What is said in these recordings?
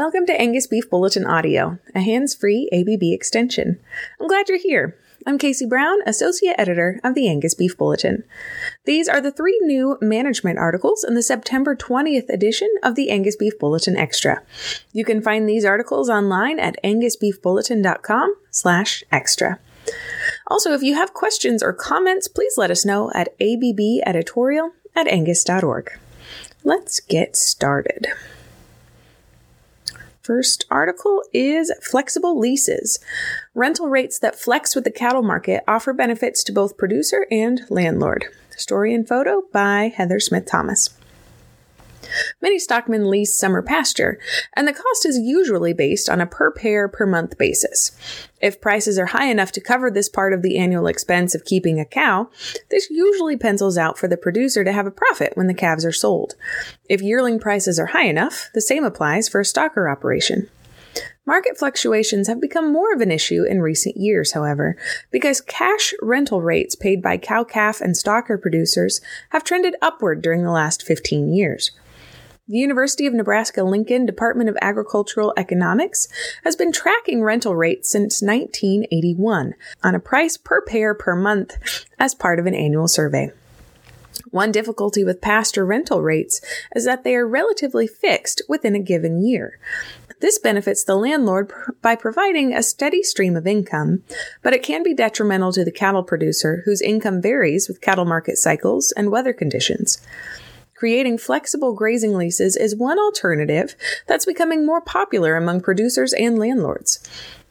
Welcome to Angus Beef Bulletin Audio, a hands free ABB extension. I'm glad you're here. I'm Casey Brown, Associate Editor of the Angus Beef Bulletin. These are the three new management articles in the September 20th edition of the Angus Beef Bulletin Extra. You can find these articles online at angusbeefbulletin.com slash extra. Also, if you have questions or comments, please let us know at abbeditorial at angus.org. Let's get started. First article is flexible leases. Rental rates that flex with the cattle market offer benefits to both producer and landlord. Story and photo by Heather Smith Thomas. Many stockmen lease summer pasture, and the cost is usually based on a per pair per month basis. If prices are high enough to cover this part of the annual expense of keeping a cow, this usually pencils out for the producer to have a profit when the calves are sold. If yearling prices are high enough, the same applies for a stocker operation. Market fluctuations have become more of an issue in recent years, however, because cash rental rates paid by cow calf and stocker producers have trended upward during the last 15 years. The University of Nebraska Lincoln Department of Agricultural Economics has been tracking rental rates since 1981 on a price per pair per month as part of an annual survey. One difficulty with pasture rental rates is that they are relatively fixed within a given year. This benefits the landlord by providing a steady stream of income, but it can be detrimental to the cattle producer whose income varies with cattle market cycles and weather conditions. Creating flexible grazing leases is one alternative that's becoming more popular among producers and landlords.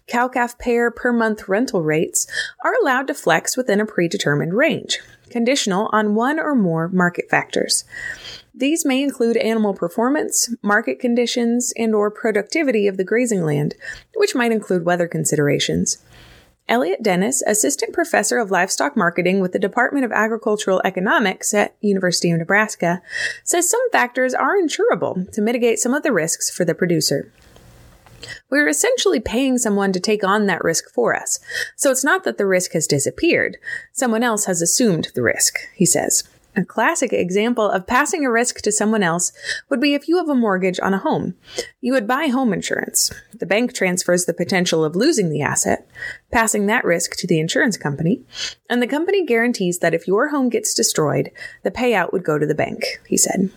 Cow calf pair per month rental rates are allowed to flex within a predetermined range, conditional on one or more market factors. These may include animal performance, market conditions, and or productivity of the grazing land, which might include weather considerations. Elliot Dennis, Assistant Professor of Livestock Marketing with the Department of Agricultural Economics at University of Nebraska, says some factors are insurable to mitigate some of the risks for the producer. We're essentially paying someone to take on that risk for us. So it's not that the risk has disappeared. Someone else has assumed the risk, he says. A classic example of passing a risk to someone else would be if you have a mortgage on a home. You would buy home insurance. The bank transfers the potential of losing the asset, passing that risk to the insurance company, and the company guarantees that if your home gets destroyed, the payout would go to the bank, he said.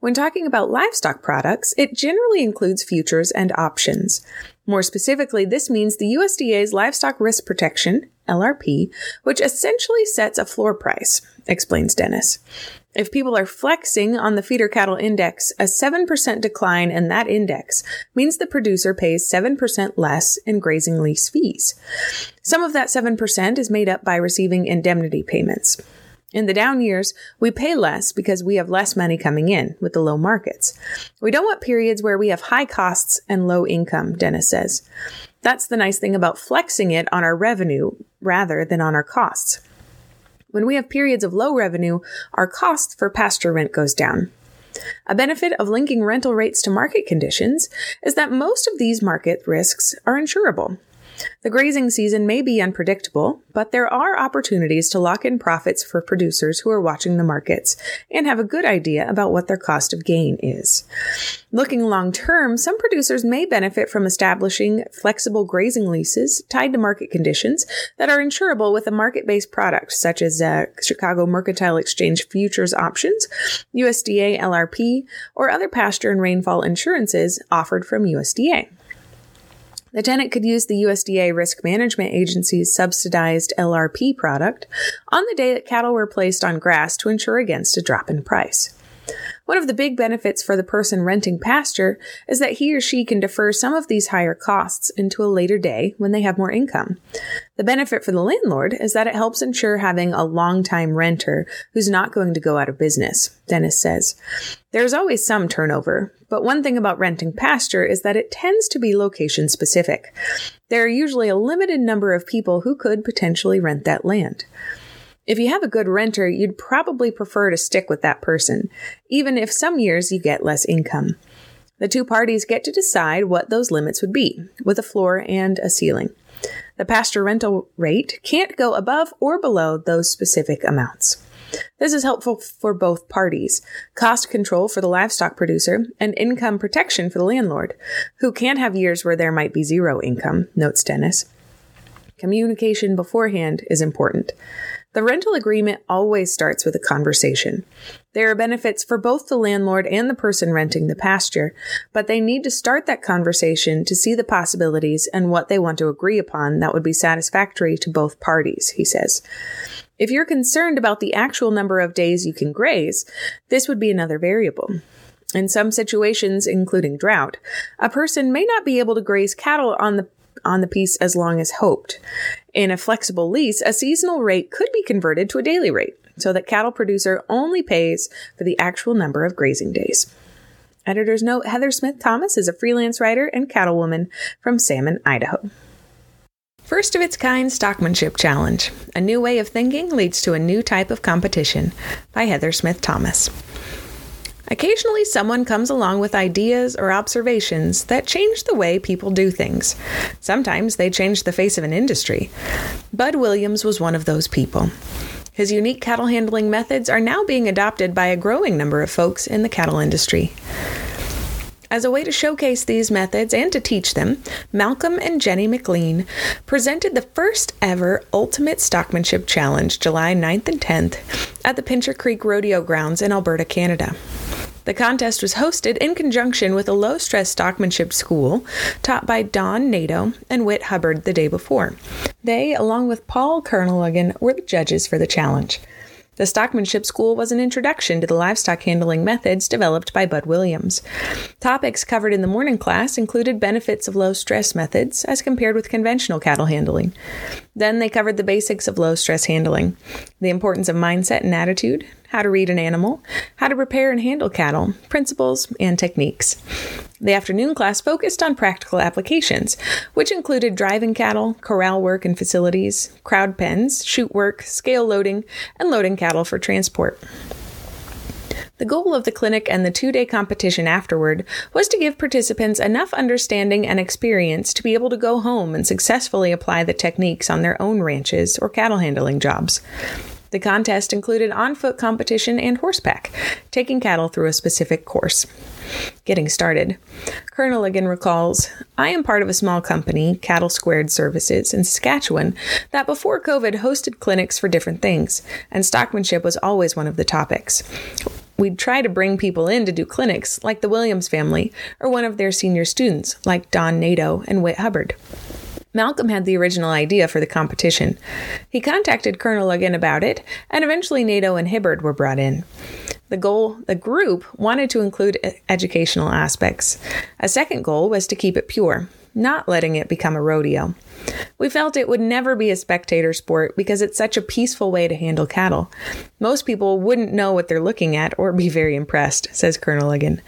When talking about livestock products, it generally includes futures and options. More specifically, this means the USDA's Livestock Risk Protection, LRP, which essentially sets a floor price, explains Dennis. If people are flexing on the feeder cattle index, a 7% decline in that index means the producer pays 7% less in grazing lease fees. Some of that 7% is made up by receiving indemnity payments. In the down years, we pay less because we have less money coming in with the low markets. We don't want periods where we have high costs and low income, Dennis says. That's the nice thing about flexing it on our revenue rather than on our costs. When we have periods of low revenue, our cost for pasture rent goes down. A benefit of linking rental rates to market conditions is that most of these market risks are insurable. The grazing season may be unpredictable, but there are opportunities to lock in profits for producers who are watching the markets and have a good idea about what their cost of gain is. Looking long term, some producers may benefit from establishing flexible grazing leases tied to market conditions that are insurable with a market based product, such as uh, Chicago Mercantile Exchange futures options, USDA LRP, or other pasture and rainfall insurances offered from USDA. The tenant could use the USDA Risk Management Agency's subsidized LRP product on the day that cattle were placed on grass to insure against a drop in price. One of the big benefits for the person renting pasture is that he or she can defer some of these higher costs into a later day when they have more income. The benefit for the landlord is that it helps ensure having a long-time renter who's not going to go out of business, Dennis says. There's always some turnover, but one thing about renting pasture is that it tends to be location specific. There are usually a limited number of people who could potentially rent that land. If you have a good renter, you'd probably prefer to stick with that person, even if some years you get less income. The two parties get to decide what those limits would be, with a floor and a ceiling. The pasture rental rate can't go above or below those specific amounts. This is helpful for both parties cost control for the livestock producer and income protection for the landlord, who can't have years where there might be zero income, notes Dennis. Communication beforehand is important. The rental agreement always starts with a conversation. There are benefits for both the landlord and the person renting the pasture, but they need to start that conversation to see the possibilities and what they want to agree upon that would be satisfactory to both parties, he says. If you're concerned about the actual number of days you can graze, this would be another variable. In some situations, including drought, a person may not be able to graze cattle on the on the piece as long as hoped. In a flexible lease, a seasonal rate could be converted to a daily rate so that cattle producer only pays for the actual number of grazing days. Editor's note Heather Smith Thomas is a freelance writer and cattlewoman from Salmon, Idaho. First of its kind stockmanship challenge. A new way of thinking leads to a new type of competition by Heather Smith Thomas. Occasionally, someone comes along with ideas or observations that change the way people do things. Sometimes they change the face of an industry. Bud Williams was one of those people. His unique cattle handling methods are now being adopted by a growing number of folks in the cattle industry. As a way to showcase these methods and to teach them, Malcolm and Jenny McLean presented the first ever Ultimate Stockmanship Challenge July 9th and 10th at the Pincher Creek Rodeo Grounds in Alberta, Canada. The contest was hosted in conjunction with a low stress stockmanship school taught by Don Nato and Whit Hubbard the day before. They, along with Paul Kerneligan, were the judges for the challenge. The Stockmanship School was an introduction to the livestock handling methods developed by Bud Williams. Topics covered in the morning class included benefits of low stress methods as compared with conventional cattle handling. Then they covered the basics of low stress handling, the importance of mindset and attitude, how to read an animal, how to prepare and handle cattle, principles, and techniques. The afternoon class focused on practical applications, which included driving cattle, corral work and facilities, crowd pens, chute work, scale loading, and loading cattle for transport. The goal of the clinic and the two day competition afterward was to give participants enough understanding and experience to be able to go home and successfully apply the techniques on their own ranches or cattle handling jobs. The contest included on foot competition and horseback, taking cattle through a specific course. Getting started. Colonel again recalls I am part of a small company, Cattle Squared Services, in Saskatchewan, that before COVID hosted clinics for different things, and stockmanship was always one of the topics. We'd try to bring people in to do clinics, like the Williams family, or one of their senior students, like Don Nato and Whit Hubbard. Malcolm had the original idea for the competition. He contacted Kerneligan about it, and eventually Nato and Hibbard were brought in. The goal, the group wanted to include educational aspects. A second goal was to keep it pure, not letting it become a rodeo. We felt it would never be a spectator sport because it's such a peaceful way to handle cattle. Most people wouldn't know what they're looking at or be very impressed, says Colonel Kerneligan.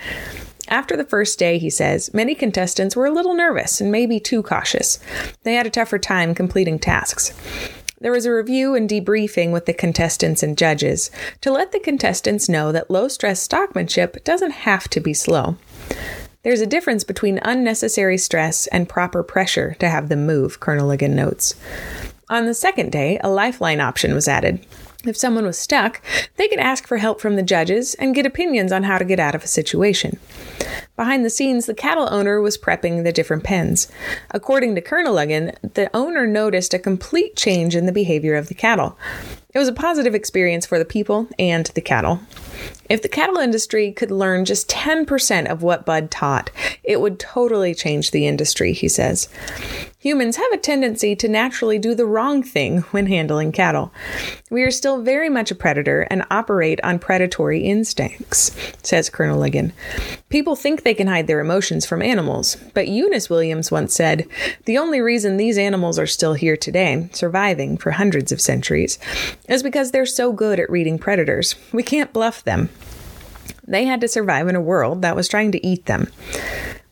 After the first day, he says, many contestants were a little nervous and maybe too cautious. They had a tougher time completing tasks. There was a review and debriefing with the contestants and judges to let the contestants know that low stress stockmanship doesn't have to be slow. There's a difference between unnecessary stress and proper pressure to have them move, Kerneligan notes. On the second day, a lifeline option was added. If someone was stuck, they could ask for help from the judges and get opinions on how to get out of a situation. Behind the scenes, the cattle owner was prepping the different pens. According to Kerneligan, the owner noticed a complete change in the behavior of the cattle. It was a positive experience for the people and the cattle. If the cattle industry could learn just 10% of what Bud taught, it would totally change the industry, he says. Humans have a tendency to naturally do the wrong thing when handling cattle. We are still very much a predator and operate on predatory instincts, says Kerneligan. People think they can hide their emotions from animals, but Eunice Williams once said, The only reason these animals are still here today, surviving for hundreds of centuries, is because they're so good at reading predators. We can't bluff them. They had to survive in a world that was trying to eat them.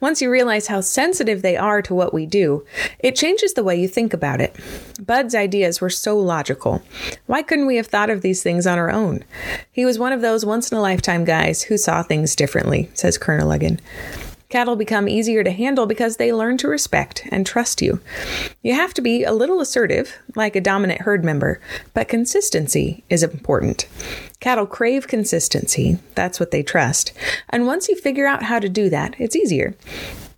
Once you realize how sensitive they are to what we do, it changes the way you think about it. Bud's ideas were so logical. Why couldn't we have thought of these things on our own? He was one of those once in a lifetime guys who saw things differently, says Kerneligan. Cattle become easier to handle because they learn to respect and trust you. You have to be a little assertive, like a dominant herd member, but consistency is important. Cattle crave consistency, that's what they trust. And once you figure out how to do that, it's easier.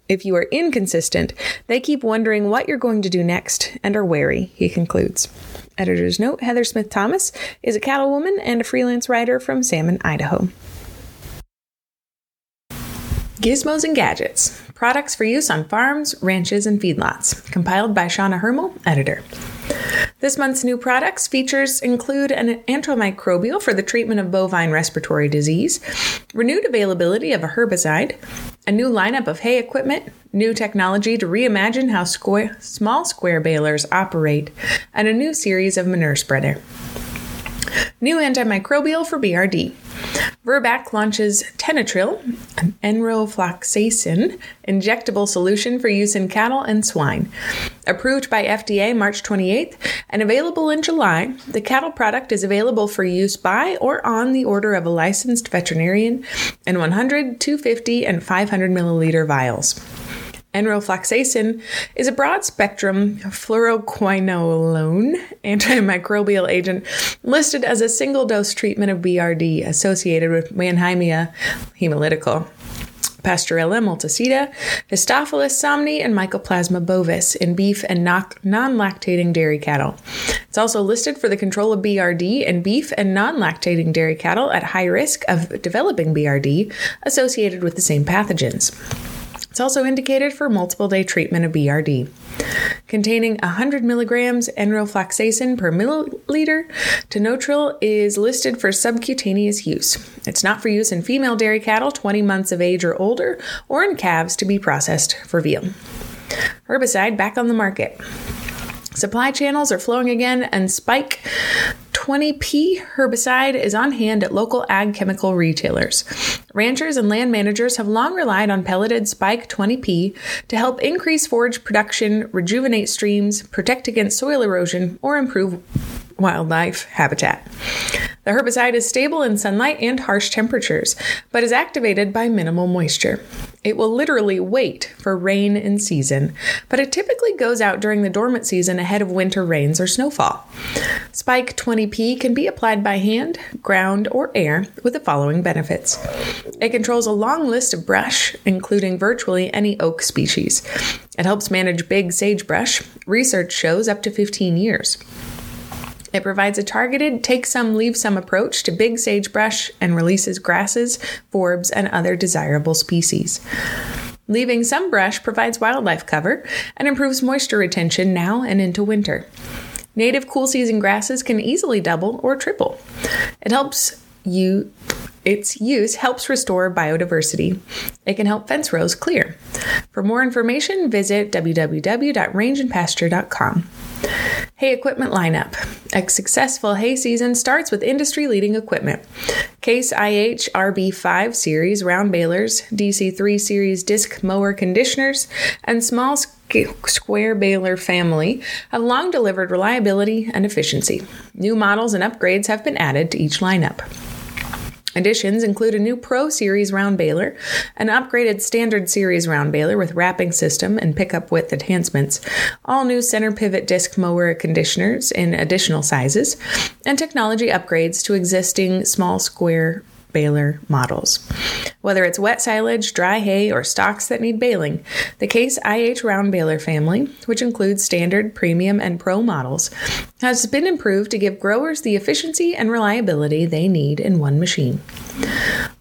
If you are inconsistent, they keep wondering what you're going to do next and are wary, he concludes. Editor's note Heather Smith Thomas is a cattlewoman and a freelance writer from Salmon, Idaho. Gizmos and Gadgets Products for Use on Farms, Ranches, and Feedlots. Compiled by Shauna Hermel, editor. This month's new products features include an antimicrobial for the treatment of bovine respiratory disease, renewed availability of a herbicide, a new lineup of hay equipment, new technology to reimagine how square, small square balers operate, and a new series of manure spreader. New antimicrobial for BRD. Virbac launches Tenotryl, an enrofloxacin injectable solution for use in cattle and swine. Approved by FDA March 28th and available in July, the cattle product is available for use by or on the order of a licensed veterinarian in 100, 250, and 500 milliliter vials. Enrofloxacin is a broad spectrum fluoroquinolone antimicrobial agent listed as a single dose treatment of BRD associated with Mannheimia hemolytica. Pasteurella multocida, Histophilus somni, and Mycoplasma bovis in beef and non lactating dairy cattle. It's also listed for the control of BRD in beef and non lactating dairy cattle at high risk of developing BRD associated with the same pathogens. It's also indicated for multiple day treatment of BRD. Containing 100 milligrams enrofloxacin per milliliter, Tenotryl is listed for subcutaneous use. It's not for use in female dairy cattle 20 months of age or older, or in calves to be processed for veal. Herbicide back on the market. Supply channels are flowing again, and Spike 20P herbicide is on hand at local ag chemical retailers. Ranchers and land managers have long relied on pelleted Spike 20P to help increase forage production, rejuvenate streams, protect against soil erosion, or improve wildlife habitat. The herbicide is stable in sunlight and harsh temperatures, but is activated by minimal moisture. It will literally wait for rain in season, but it typically goes out during the dormant season ahead of winter rains or snowfall. Spike 20P can be applied by hand, ground, or air with the following benefits. It controls a long list of brush, including virtually any oak species. It helps manage big sagebrush. Research shows up to 15 years. It provides a targeted take some, leave some approach to big sagebrush and releases grasses, forbs, and other desirable species. Leaving some brush provides wildlife cover and improves moisture retention now and into winter. Native cool season grasses can easily double or triple. It helps you its use helps restore biodiversity. It can help fence rows clear. For more information, visit www.rangeandpasture.com. Hay equipment lineup. A successful hay season starts with industry leading equipment. Case IH RB5 series round balers, DC3 series disc mower conditioners, and small square baler family have long delivered reliability and efficiency. New models and upgrades have been added to each lineup. Additions include a new Pro Series round baler, an upgraded Standard Series round baler with wrapping system and pickup width enhancements, all new center pivot disc mower conditioners in additional sizes, and technology upgrades to existing small square baler models. Whether it's wet silage, dry hay, or stocks that need baling, the Case IH Round Baler family, which includes standard, premium, and pro models, has been improved to give growers the efficiency and reliability they need in one machine.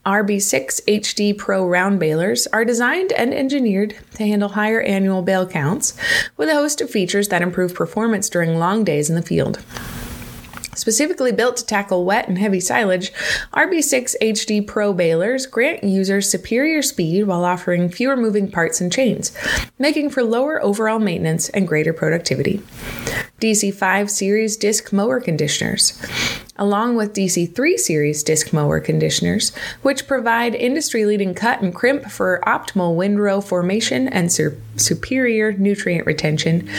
RB6 HD Pro round balers are designed and engineered to handle higher annual bale counts with a host of features that improve performance during long days in the field. Specifically built to tackle wet and heavy silage, RB6 HD Pro balers grant users superior speed while offering fewer moving parts and chains, making for lower overall maintenance and greater productivity. DC5 series disc mower conditioners, along with DC3 series disc mower conditioners, which provide industry leading cut and crimp for optimal windrow formation and sur- superior nutrient retention.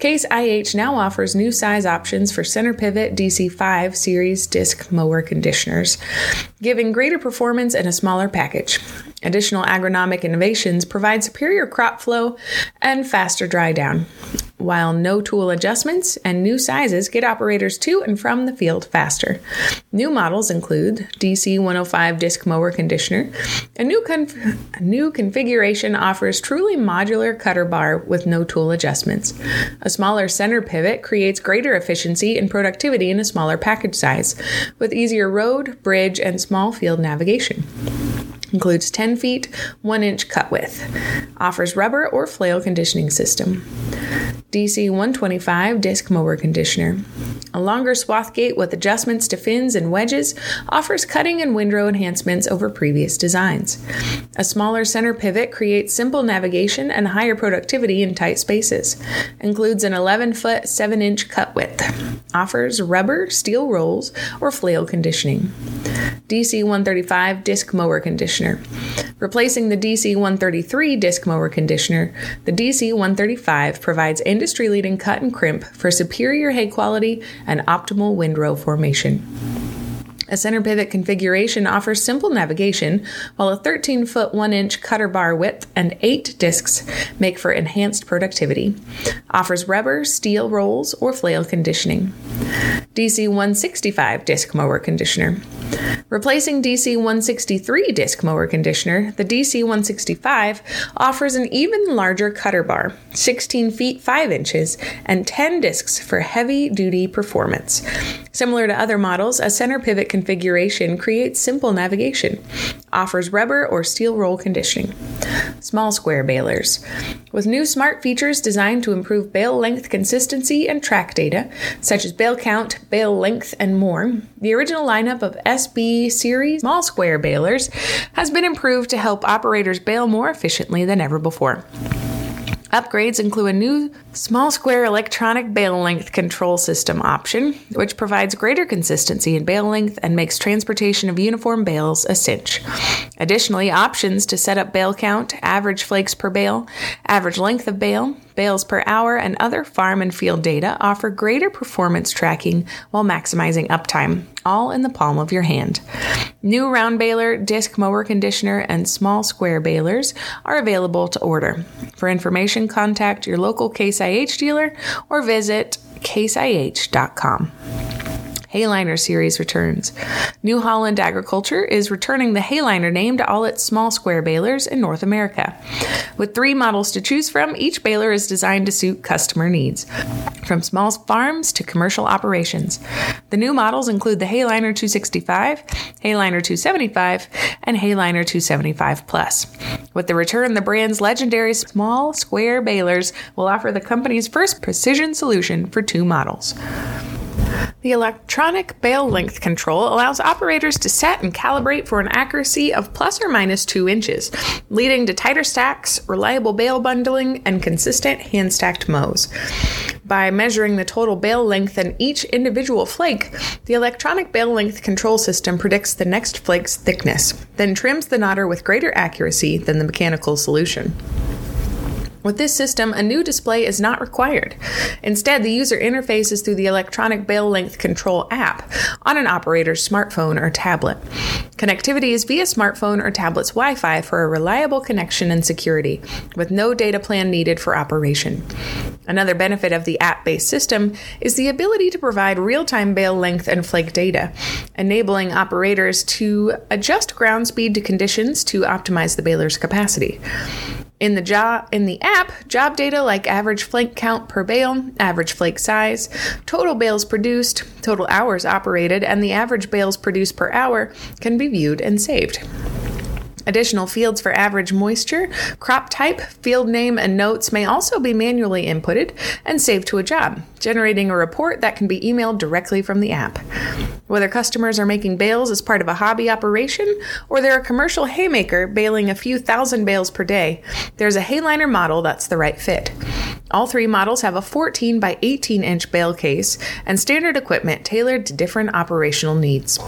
Case IH now offers new size options for center pivot DC5 series disc mower conditioners, giving greater performance in a smaller package. Additional agronomic innovations provide superior crop flow and faster dry down, while no tool adjustments and new sizes get operators to and from the field faster. New models include DC 105 disc mower conditioner. A new, conf- a new configuration offers truly modular cutter bar with no tool adjustments. A smaller center pivot creates greater efficiency and productivity in a smaller package size, with easier road, bridge, and small field navigation includes 10 feet, 1 inch cut width, offers rubber or flail conditioning system. DC 125 disc mower conditioner. A longer swath gate with adjustments to fins and wedges offers cutting and windrow enhancements over previous designs. A smaller center pivot creates simple navigation and higher productivity in tight spaces. Includes an 11 foot 7 inch cut width. Offers rubber, steel rolls, or flail conditioning. DC 135 disc mower conditioner. Replacing the DC 133 disc mower conditioner, the DC 135 provides industry leading cut and crimp for superior hay quality and optimal windrow formation. A center pivot configuration offers simple navigation, while a 13 foot 1 inch cutter bar width and 8 discs make for enhanced productivity. Offers rubber, steel rolls, or flail conditioning. DC 165 disc mower conditioner. Replacing DC 163 disc mower conditioner, the DC 165 offers an even larger cutter bar, 16 feet 5 inches, and 10 discs for heavy duty performance. Similar to other models, a center pivot configuration creates simple navigation, offers rubber or steel roll conditioning. Small square balers. With new smart features designed to improve bale length consistency and track data, such as bale count, bale length, and more, the original lineup of SB series small square balers has been improved to help operators bale more efficiently than ever before. Upgrades include a new small square electronic bale length control system option, which provides greater consistency in bale length and makes transportation of uniform bales a cinch. Additionally, options to set up bale count, average flakes per bale, average length of bale, bales per hour, and other farm and field data offer greater performance tracking while maximizing uptime, all in the palm of your hand. New round baler, disc mower conditioner, and small square balers are available to order. For information, contact your local Case IH dealer or visit caseih.com. Hayliner series returns. New Holland Agriculture is returning the Hayliner name to all its small square balers in North America. With three models to choose from, each baler is designed to suit customer needs, from small farms to commercial operations. The new models include the Hayliner 265, Hayliner 275, and Hayliner 275 Plus. With the return, the brand's legendary small square balers will offer the company's first precision solution for two models. The electronic bale length control allows operators to set and calibrate for an accuracy of plus or minus 2 inches, leading to tighter stacks, reliable bale bundling, and consistent hand stacked mows. By measuring the total bale length in each individual flake, the electronic bale length control system predicts the next flake's thickness, then trims the knotter with greater accuracy than the mechanical solution. With this system, a new display is not required. Instead, the user interfaces through the electronic bale length control app on an operator's smartphone or tablet. Connectivity is via smartphone or tablet's Wi Fi for a reliable connection and security, with no data plan needed for operation. Another benefit of the app based system is the ability to provide real time bale length and flake data, enabling operators to adjust ground speed to conditions to optimize the baler's capacity. In the job in the app, job data like average flake count per bale, average flake size, total bales produced, total hours operated, and the average bales produced per hour can be viewed and saved. Additional fields for average moisture, crop type, field name, and notes may also be manually inputted and saved to a job, generating a report that can be emailed directly from the app. Whether customers are making bales as part of a hobby operation or they're a commercial haymaker baling a few thousand bales per day, there's a Hayliner model that's the right fit. All three models have a 14 by 18 inch bale case and standard equipment tailored to different operational needs.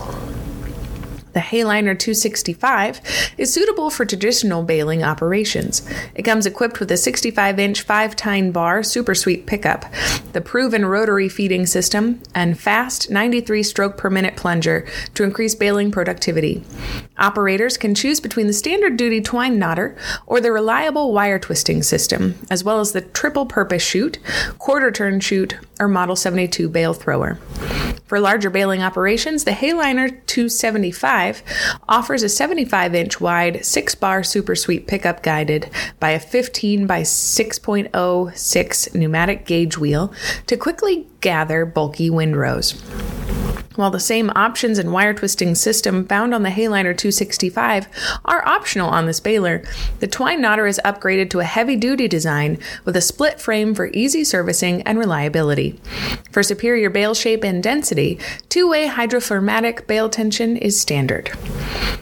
The Hayliner 265 is suitable for traditional baling operations. It comes equipped with a 65 inch 5 tine bar super sweep pickup, the proven rotary feeding system, and fast 93 stroke per minute plunger to increase baling productivity. Operators can choose between the standard duty twine knotter or the reliable wire twisting system, as well as the triple purpose chute, quarter turn chute, or Model 72 bale thrower. For larger baling operations, the Hayliner 275 offers a 75 inch wide 6 bar super sweep pickup guided by a 15 by 6.06 pneumatic gauge wheel to quickly gather bulky windrows. While the same options and wire twisting system found on the Hayliner 265 are optional on this baler, the twine knotter is upgraded to a heavy duty design with a split frame for easy servicing and reliability. For superior bale shape and density, two way hydroformatic bale tension is standard.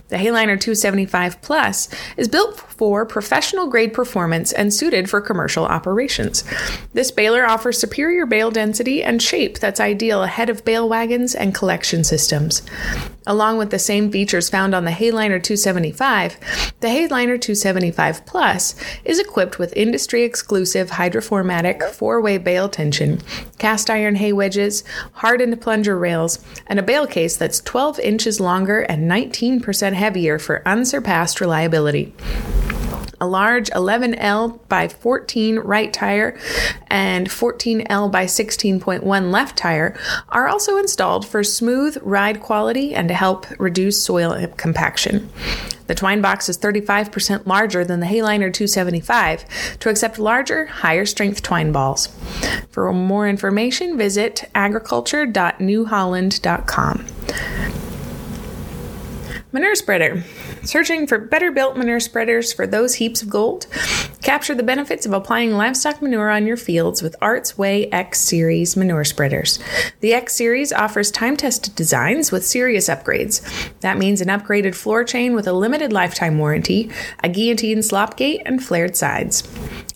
The Hayliner 275 Plus is built for professional grade performance and suited for commercial operations. This baler offers superior bale density and shape that's ideal ahead of bale wagons and collection systems. Along with the same features found on the Hayliner 275, the Hayliner 275 Plus is equipped with industry exclusive hydroformatic four way bale tension, cast iron hay wedges, hardened plunger rails, and a bale case that's 12 inches longer and 19% heavier for unsurpassed reliability a large 11L by 14 right tire and 14L by 16.1 left tire are also installed for smooth ride quality and to help reduce soil compaction. The twine box is 35% larger than the Hayliner 275 to accept larger, higher strength twine balls. For more information, visit agriculture.newholland.com. Manure spreader. Searching for better built manure spreaders for those heaps of gold? Capture the benefits of applying livestock manure on your fields with Arts Way X Series manure spreaders. The X Series offers time tested designs with serious upgrades. That means an upgraded floor chain with a limited lifetime warranty, a guillotine slop gate, and flared sides.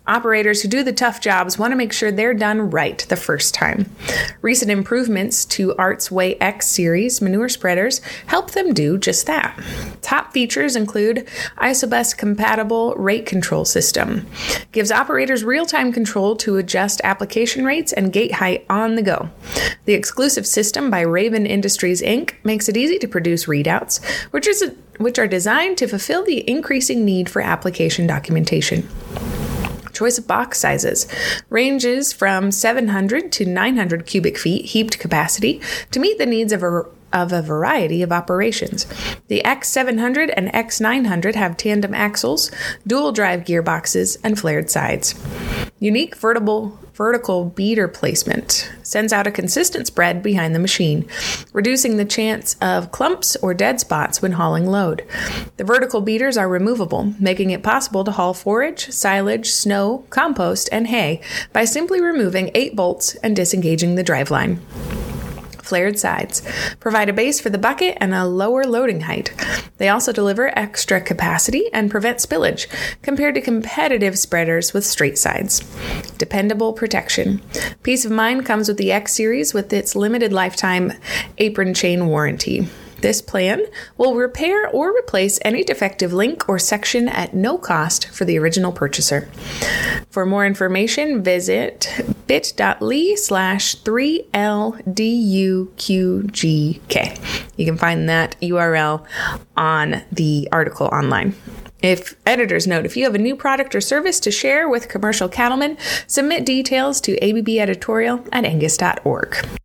Operators who do the tough jobs want to make sure they're done right the first time. Recent improvements to Arts Way X series manure spreaders help them do just that. Top features include Isobus compatible rate control system. Gives operators real-time control to adjust application rates and gate height on the go. The exclusive system by Raven Industries Inc. makes it easy to produce readouts, which is a, which are designed to fulfill the increasing need for application documentation. Choice of box sizes ranges from 700 to 900 cubic feet heaped capacity to meet the needs of a of a variety of operations. The X700 and X900 have tandem axles, dual drive gearboxes, and flared sides. Unique vertical vertical beater placement sends out a consistent spread behind the machine, reducing the chance of clumps or dead spots when hauling load. The vertical beaters are removable, making it possible to haul forage, silage, snow, compost, and hay by simply removing eight bolts and disengaging the driveline flared sides, provide a base for the bucket and a lower loading height. They also deliver extra capacity and prevent spillage compared to competitive spreaders with straight sides. Dependable protection. Peace of mind comes with the X series with its limited lifetime apron chain warranty. This plan will repair or replace any defective link or section at no cost for the original purchaser. For more information, visit bit.ly slash 3LDUQGK. You can find that URL on the article online. If editors note, if you have a new product or service to share with commercial cattlemen, submit details to abbeditorial at angus.org.